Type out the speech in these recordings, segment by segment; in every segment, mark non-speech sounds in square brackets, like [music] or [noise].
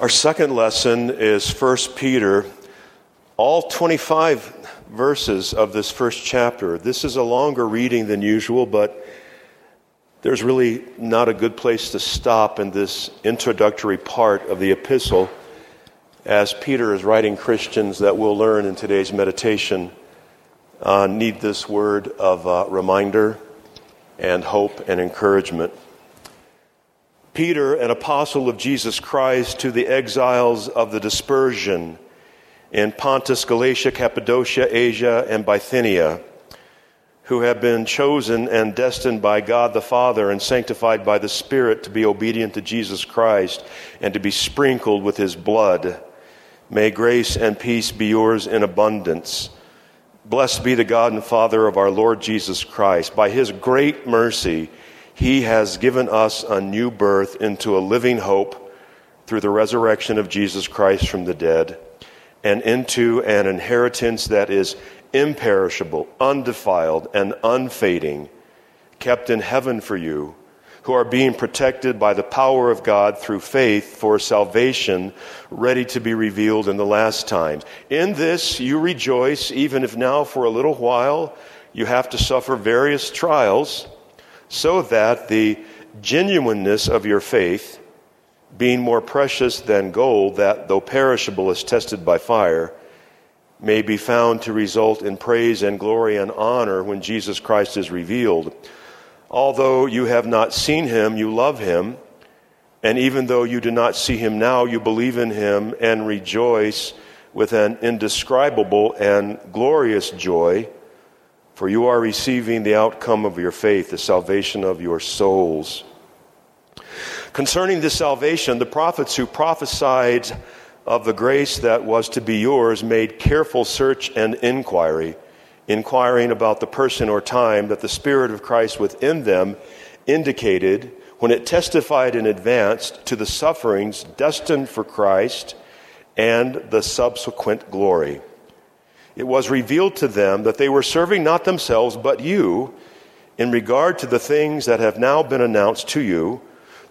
Our second lesson is 1 Peter, all 25 verses of this first chapter. This is a longer reading than usual, but there's really not a good place to stop in this introductory part of the epistle as Peter is writing Christians that we'll learn in today's meditation uh, need this word of uh, reminder and hope and encouragement. Peter, an apostle of Jesus Christ, to the exiles of the dispersion in Pontus, Galatia, Cappadocia, Asia, and Bithynia, who have been chosen and destined by God the Father and sanctified by the Spirit to be obedient to Jesus Christ and to be sprinkled with his blood. May grace and peace be yours in abundance. Blessed be the God and Father of our Lord Jesus Christ. By his great mercy, he has given us a new birth into a living hope through the resurrection of Jesus Christ from the dead and into an inheritance that is imperishable, undefiled, and unfading, kept in heaven for you, who are being protected by the power of God through faith for salvation, ready to be revealed in the last times. In this you rejoice, even if now for a little while you have to suffer various trials so that the genuineness of your faith, being more precious than gold, that though perishable is tested by fire, may be found to result in praise and glory and honor when Jesus Christ is revealed. Although you have not seen him, you love him. And even though you do not see him now, you believe in him and rejoice with an indescribable and glorious joy for you are receiving the outcome of your faith, the salvation of your souls. Concerning this salvation, the prophets who prophesied of the grace that was to be yours made careful search and inquiry, inquiring about the person or time that the Spirit of Christ within them indicated when it testified in advance to the sufferings destined for Christ and the subsequent glory it was revealed to them that they were serving not themselves, but you, in regard to the things that have now been announced to you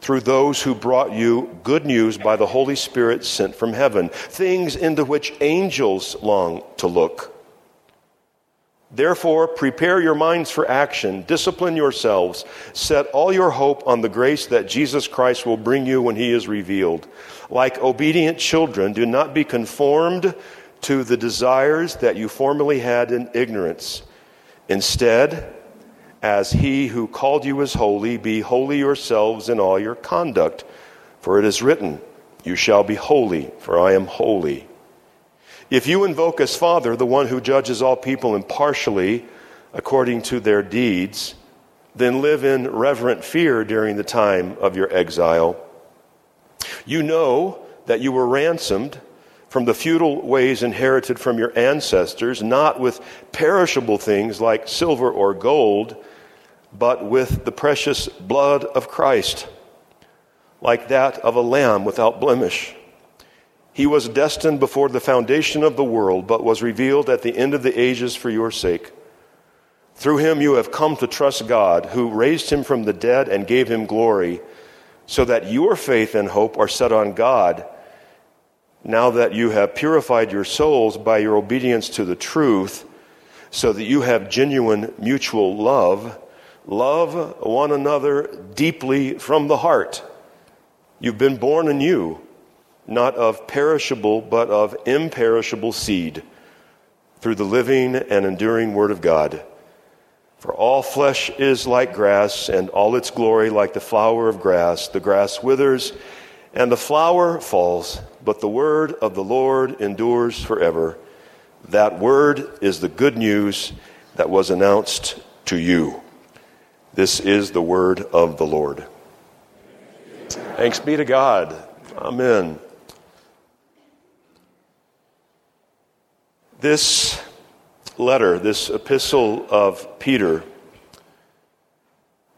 through those who brought you good news by the Holy Spirit sent from heaven, things into which angels long to look. Therefore, prepare your minds for action, discipline yourselves, set all your hope on the grace that Jesus Christ will bring you when he is revealed. Like obedient children, do not be conformed to the desires that you formerly had in ignorance. Instead, as he who called you is holy, be holy yourselves in all your conduct. For it is written, You shall be holy, for I am holy. If you invoke as Father the one who judges all people impartially according to their deeds, then live in reverent fear during the time of your exile. You know that you were ransomed from the futile ways inherited from your ancestors, not with perishable things like silver or gold, but with the precious blood of Christ, like that of a lamb without blemish. He was destined before the foundation of the world, but was revealed at the end of the ages for your sake. Through him you have come to trust God, who raised him from the dead and gave him glory, so that your faith and hope are set on God now that you have purified your souls by your obedience to the truth, so that you have genuine mutual love, love one another deeply from the heart. You've been born anew, not of perishable, but of imperishable seed, through the living and enduring Word of God. For all flesh is like grass, and all its glory like the flower of grass. The grass withers, and the flower falls but the word of the Lord endures forever. That word is the good news that was announced to you. This is the word of the Lord. Thanks be to God. Amen. This letter, this epistle of Peter,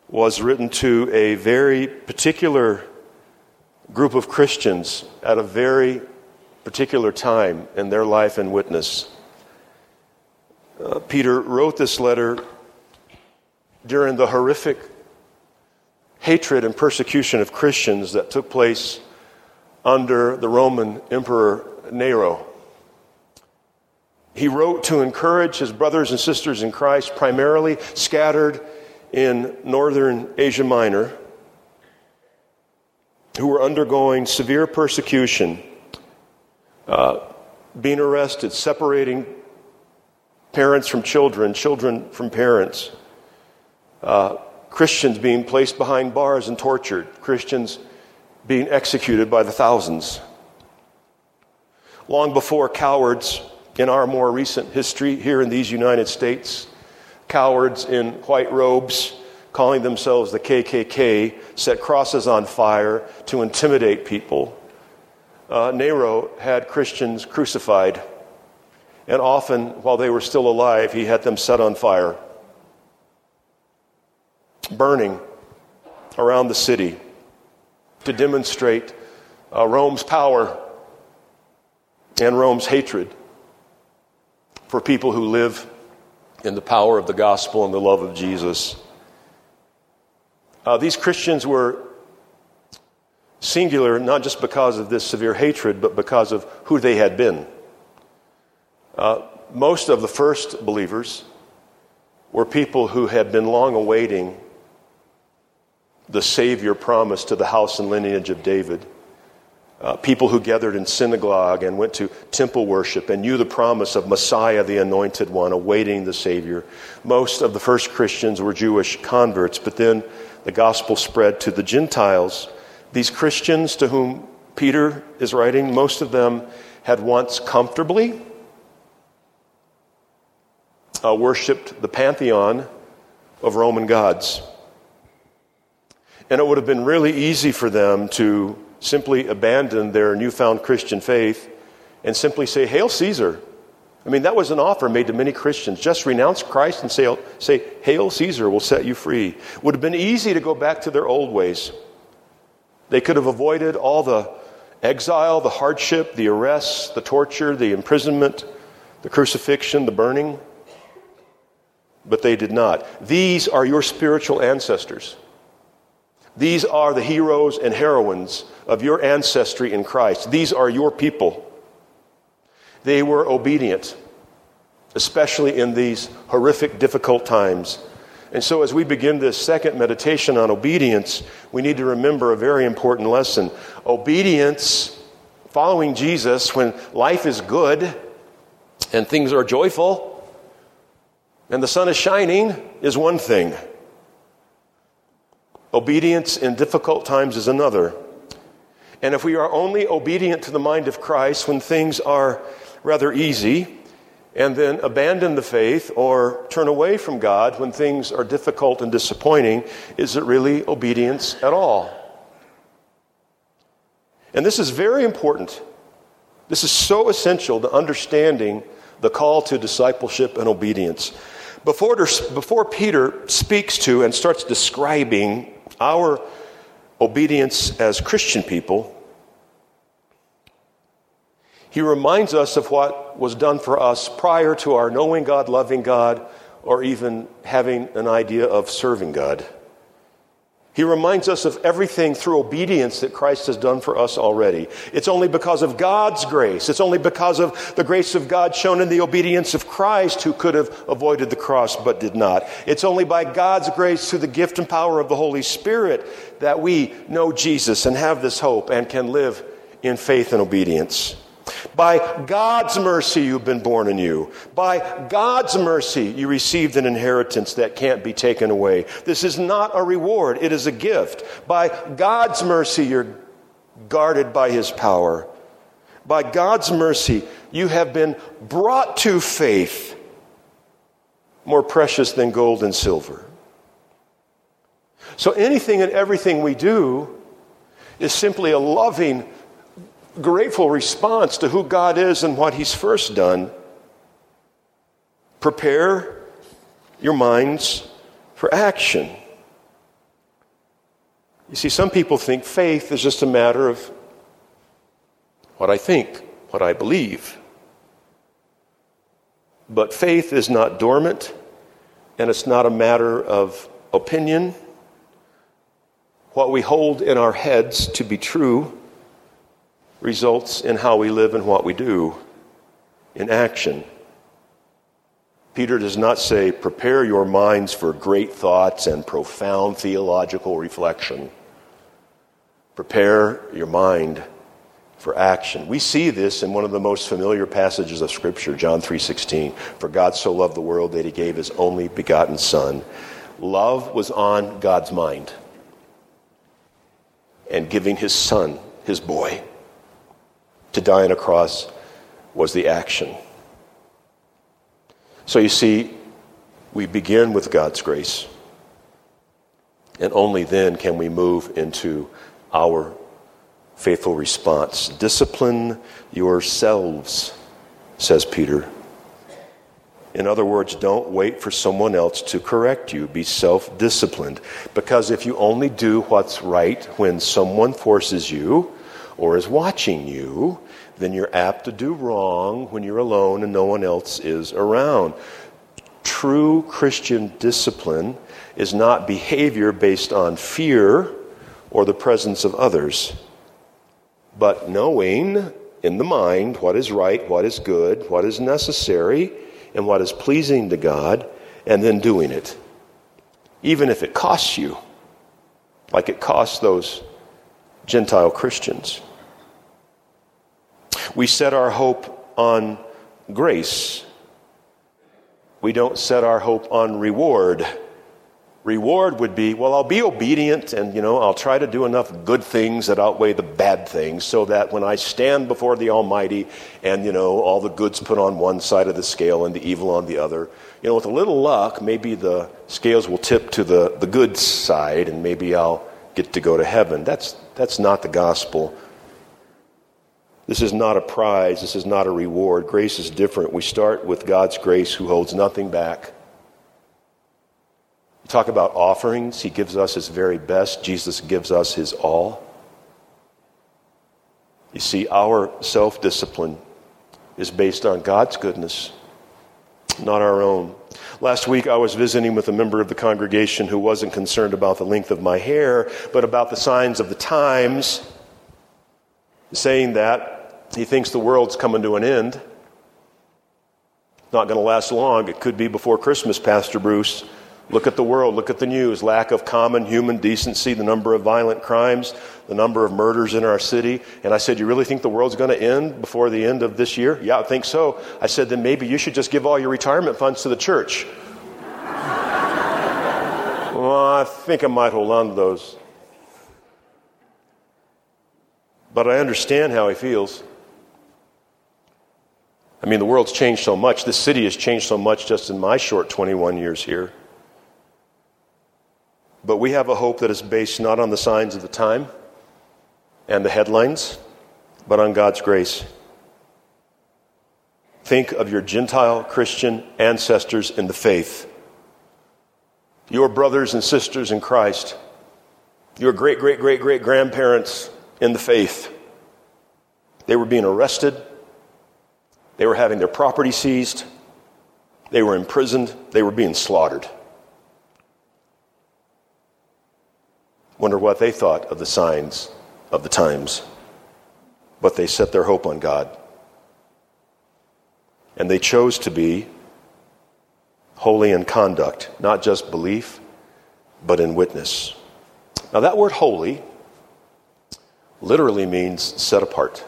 was written to a very particular group of Christians at a very particular time in their life and witness. Uh, Peter wrote this letter during the horrific hatred and persecution of Christians that took place under the Roman Emperor Nero. He wrote to encourage his brothers and sisters in Christ, primarily scattered in northern Asia Minor, who were undergoing severe persecution, uh, being arrested, separating parents from children, children from parents, uh, Christians being placed behind bars and tortured, Christians being executed by the thousands. Long before cowards in our more recent history here in these United States, cowards in white robes calling themselves the KKK set crosses on fire to intimidate people. Uh, Nero had Christians crucified, and often while they were still alive, he had them set on fire burning around the city to demonstrate uh, Rome's power and Rome's hatred for people who live in the power of the gospel and the love of Jesus. Uh, these Christians were singular not just because of this severe hatred, but because of who they had been. Uh, most of the first believers were people who had been long awaiting the Savior promised to the house and lineage of David. Uh, people who gathered in synagogue and went to temple worship and knew the promise of Messiah, the anointed one, awaiting the Savior. Most of the first Christians were Jewish converts, but then the gospel spread to the Gentiles. These Christians to whom Peter is writing, most of them had once comfortably uh, worshiped the pantheon of Roman gods. And it would have been really easy for them to simply abandon their newfound Christian faith and simply say, Hail Caesar. I mean, that was an offer made to many Christians. Just renounce Christ and say, say Hail Caesar will set you free. Would have been easy to go back to their old ways. They could have avoided all the exile, the hardship, the arrests, the torture, the imprisonment, the crucifixion, the burning. But they did not. These are your spiritual ancestors. These are the heroes and heroines of your ancestry in Christ. These are your people. They were obedient, especially in these horrific, difficult times. And so, as we begin this second meditation on obedience, we need to remember a very important lesson. Obedience, following Jesus when life is good and things are joyful and the sun is shining, is one thing. Obedience in difficult times is another. And if we are only obedient to the mind of Christ when things are rather easy, and then abandon the faith or turn away from God when things are difficult and disappointing, is it really obedience at all? And this is very important. This is so essential to understanding the call to discipleship and obedience. Before, before Peter speaks to and starts describing our obedience as Christian people, he reminds us of what was done for us prior to our knowing God, loving God, or even having an idea of serving God. He reminds us of everything through obedience that Christ has done for us already. It's only because of God's grace. It's only because of the grace of God shown in the obedience of Christ who could have avoided the cross but did not. It's only by God's grace through the gift and power of the Holy Spirit that we know Jesus and have this hope and can live in faith and obedience. By God's mercy, you've been born anew. By God's mercy, you received an inheritance that can't be taken away. This is not a reward, it is a gift. By God's mercy, you're guarded by His power. By God's mercy, you have been brought to faith, more precious than gold and silver. So anything and everything we do is simply a loving, grateful response to who God is and what He's first done, prepare your minds for action. You see, some people think faith is just a matter of what I think, what I believe. But faith is not dormant, and it's not a matter of opinion. What we hold in our heads to be true results in how we live and what we do in action. Peter does not say, prepare your minds for great thoughts and profound theological reflection. Prepare your mind for action. We see this in one of the most familiar passages of scripture, John 3:16. For God so loved the world that he gave his only begotten son. Love was on God's mind. And giving his son, his boy, to die on a cross was the action. So you see, we begin with God's grace. And only then can we move into our faithful response. Discipline yourselves, says Peter. In other words, don't wait for someone else to correct you. Be self disciplined. Because if you only do what's right when someone forces you or is watching you, then you're apt to do wrong when you're alone and no one else is around. True Christian discipline is not behavior based on fear or the presence of others but knowing in the mind what is right, what is good, what is necessary, and what is pleasing to God, and then doing it. Even if it costs you, like it cost those Gentile Christians. We set our hope on grace. We don't set our hope on reward. Reward would be, well, I'll be obedient and, you know, I'll try to do enough good things that outweigh the bad things so that when I stand before the Almighty and, you know, all the good's put on one side of the scale and the evil on the other, you know, with a little luck, maybe the scales will tip to the, the good side and maybe I'll get to go to heaven. That's, that's not the gospel. This is not a prize. This is not a reward. Grace is different. We start with God's grace who holds nothing back We talk about offerings. He gives us his very best. Jesus gives us his all. You see, our self discipline is based on God's goodness, not our own. Last week, I was visiting with a member of the congregation who wasn't concerned about the length of my hair, but about the signs of the times, saying that he thinks the world's coming to an end. Not going to last long. It could be before Christmas, Pastor Bruce. Look at the world, look at the news, lack of common human decency, the number of violent crimes, the number of murders in our city. And I said, You really think the world's going to end before the end of this year? Yeah, I think so. I said, Then maybe you should just give all your retirement funds to the church. [laughs] well, I think I might hold on to those. But I understand how he feels. I mean, the world's changed so much. This city has changed so much just in my short 21 years here. But we have a hope that is based not on the signs of the time and the headlines, but on God's grace. Think of your Gentile Christian ancestors in the faith, your brothers and sisters in Christ, your great, great, great, great grandparents in the faith. They were being arrested, they were having their property seized, they were imprisoned, they were being slaughtered. Wonder what they thought of the signs of the times. But they set their hope on God. And they chose to be holy in conduct, not just belief, but in witness. Now, that word holy literally means set apart.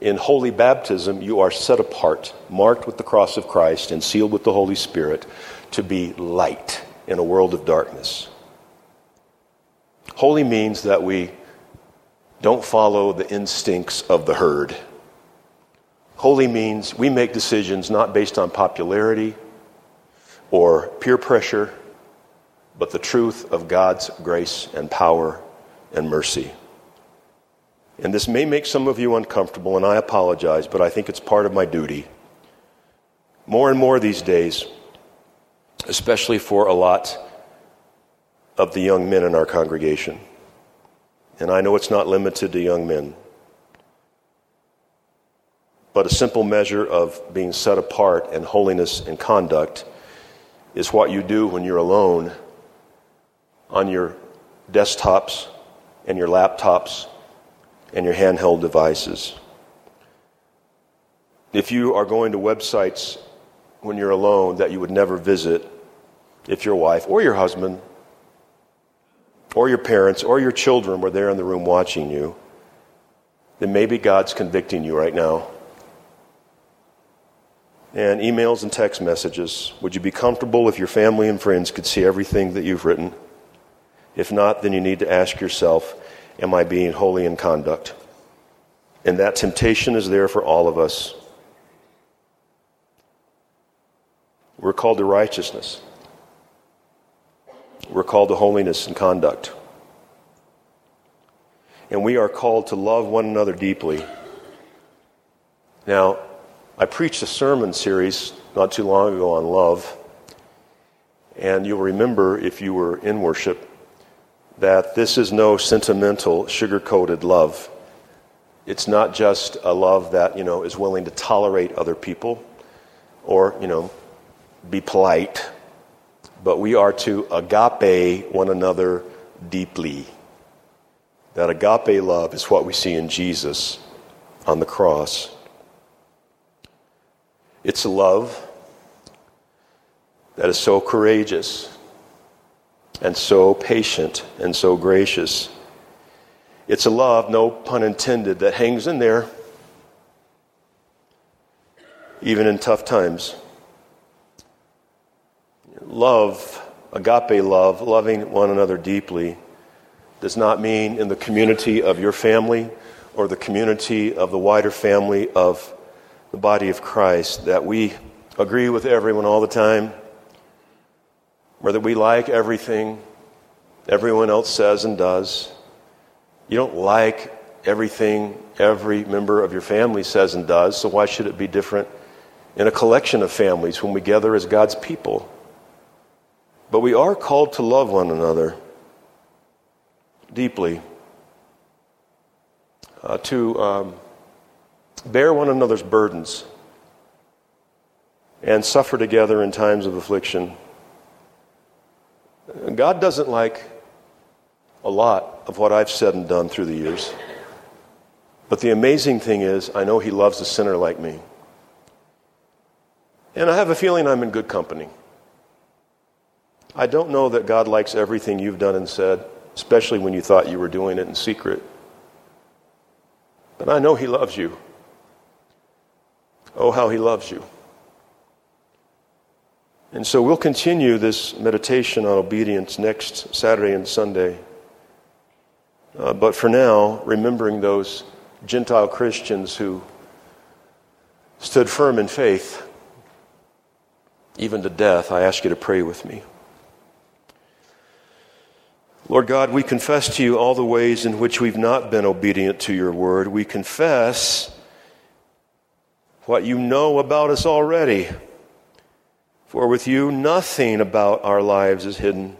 In holy baptism, you are set apart, marked with the cross of Christ, and sealed with the Holy Spirit to be light in a world of darkness. Holy means that we don't follow the instincts of the herd. Holy means we make decisions not based on popularity or peer pressure, but the truth of God's grace and power and mercy. And this may make some of you uncomfortable, and I apologize, but I think it's part of my duty. More and more these days, especially for a lot of the young men in our congregation. And I know it's not limited to young men. But a simple measure of being set apart and holiness and conduct is what you do when you're alone on your desktops and your laptops and your handheld devices. If you are going to websites when you're alone that you would never visit if your wife or your husband or your parents or your children were there in the room watching you, then maybe God's convicting you right now. And emails and text messages. Would you be comfortable if your family and friends could see everything that you've written? If not, then you need to ask yourself, Am I being holy in conduct? And that temptation is there for all of us. We're called to righteousness. We're called to holiness and conduct. And we are called to love one another deeply. Now, I preached a sermon series not too long ago on love. And you'll remember, if you were in worship, that this is no sentimental, sugar coated love. It's not just a love that, you know, is willing to tolerate other people or, you know, be polite, but we are to agape one another deeply. That agape love is what we see in Jesus on the cross. It's a love that is so courageous and so patient and so gracious. It's a love, no pun intended, that hangs in there even in tough times. Love, agape love, loving one another deeply, does not mean in the community of your family or the community of the wider family of the body of Christ that we agree with everyone all the time, whether we like everything everyone else says and does. You don't like everything every member of your family says and does, so why should it be different in a collection of families when we gather as God's people? But we are called to love one another deeply, uh, to um, bear one another's burdens, and suffer together in times of affliction. God doesn't like a lot of what I've said and done through the years. But the amazing thing is, I know He loves a sinner like me. And I have a feeling I'm in good company. I don't know that God likes everything you've done and said, especially when you thought you were doing it in secret. But I know He loves you. Oh, how He loves you. And so we'll continue this meditation on obedience next Saturday and Sunday. Uh, but for now, remembering those Gentile Christians who stood firm in faith, even to death, I ask you to pray with me. Lord God, we confess to you all the ways in which we've not been obedient to your word. We confess what you know about us already. For with you, nothing about our lives is hidden.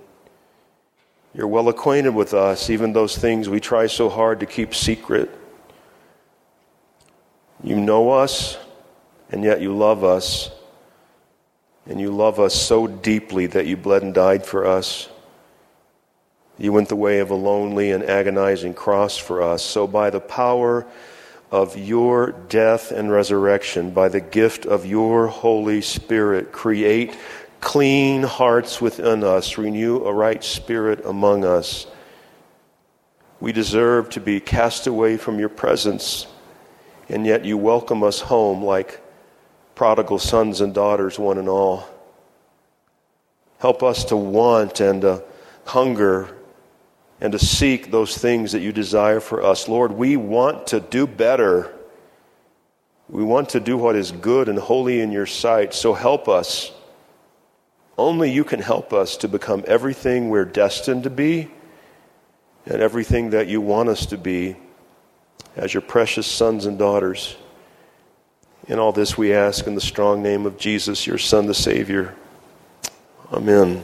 You're well acquainted with us, even those things we try so hard to keep secret. You know us, and yet you love us. And you love us so deeply that you bled and died for us. You went the way of a lonely and agonizing cross for us. So, by the power of your death and resurrection, by the gift of your Holy Spirit, create clean hearts within us, renew a right spirit among us. We deserve to be cast away from your presence, and yet you welcome us home like prodigal sons and daughters, one and all. Help us to want and to hunger and to seek those things that you desire for us. Lord, we want to do better. We want to do what is good and holy in your sight. So help us. Only you can help us to become everything we're destined to be and everything that you want us to be as your precious sons and daughters. In all this we ask in the strong name of Jesus, your Son, the Savior. Amen.